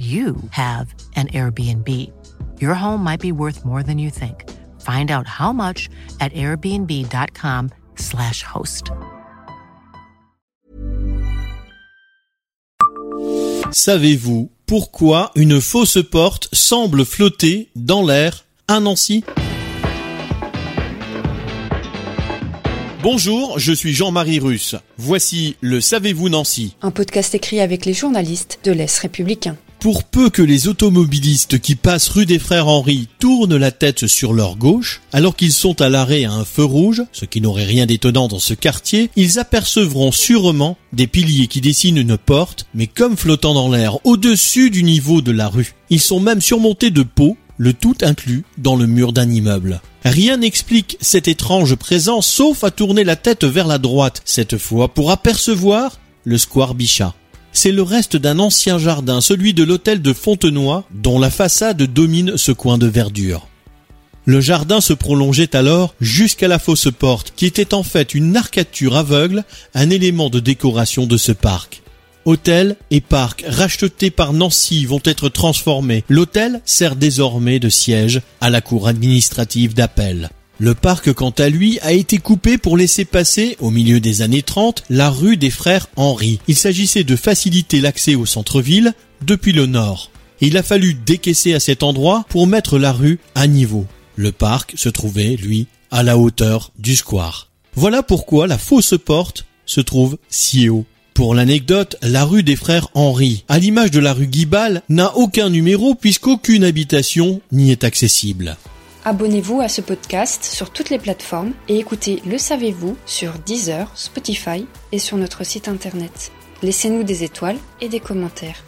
you have an Airbnb. Your home might be worth more than you think. Find out how much at airbnb.com/slash host. Savez-vous pourquoi une fausse porte semble flotter dans l'air à Nancy? Bonjour, je suis Jean-Marie Russe. Voici le Savez-vous Nancy? Un podcast écrit avec les journalistes de l'Est républicain. Pour peu que les automobilistes qui passent rue des Frères Henri tournent la tête sur leur gauche, alors qu'ils sont à l'arrêt à un feu rouge, ce qui n'aurait rien d'étonnant dans ce quartier, ils apercevront sûrement des piliers qui dessinent une porte, mais comme flottant dans l'air, au-dessus du niveau de la rue. Ils sont même surmontés de pots, le tout inclus dans le mur d'un immeuble. Rien n'explique cette étrange présence sauf à tourner la tête vers la droite, cette fois pour apercevoir le square Bichat c'est le reste d'un ancien jardin, celui de l'hôtel de Fontenoy, dont la façade domine ce coin de verdure. Le jardin se prolongeait alors jusqu'à la fausse porte, qui était en fait une arcature aveugle, un élément de décoration de ce parc. Hôtel et parc rachetés par Nancy vont être transformés. L'hôtel sert désormais de siège à la cour administrative d'appel. Le parc, quant à lui, a été coupé pour laisser passer, au milieu des années 30, la rue des frères Henri. Il s'agissait de faciliter l'accès au centre-ville depuis le nord. Il a fallu décaisser à cet endroit pour mettre la rue à niveau. Le parc se trouvait, lui, à la hauteur du square. Voilà pourquoi la fausse porte se trouve si haut. Pour l'anecdote, la rue des frères Henri, à l'image de la rue Guibal, n'a aucun numéro puisqu'aucune habitation n'y est accessible. Abonnez-vous à ce podcast sur toutes les plateformes et écoutez Le Savez-vous sur Deezer, Spotify et sur notre site internet. Laissez-nous des étoiles et des commentaires.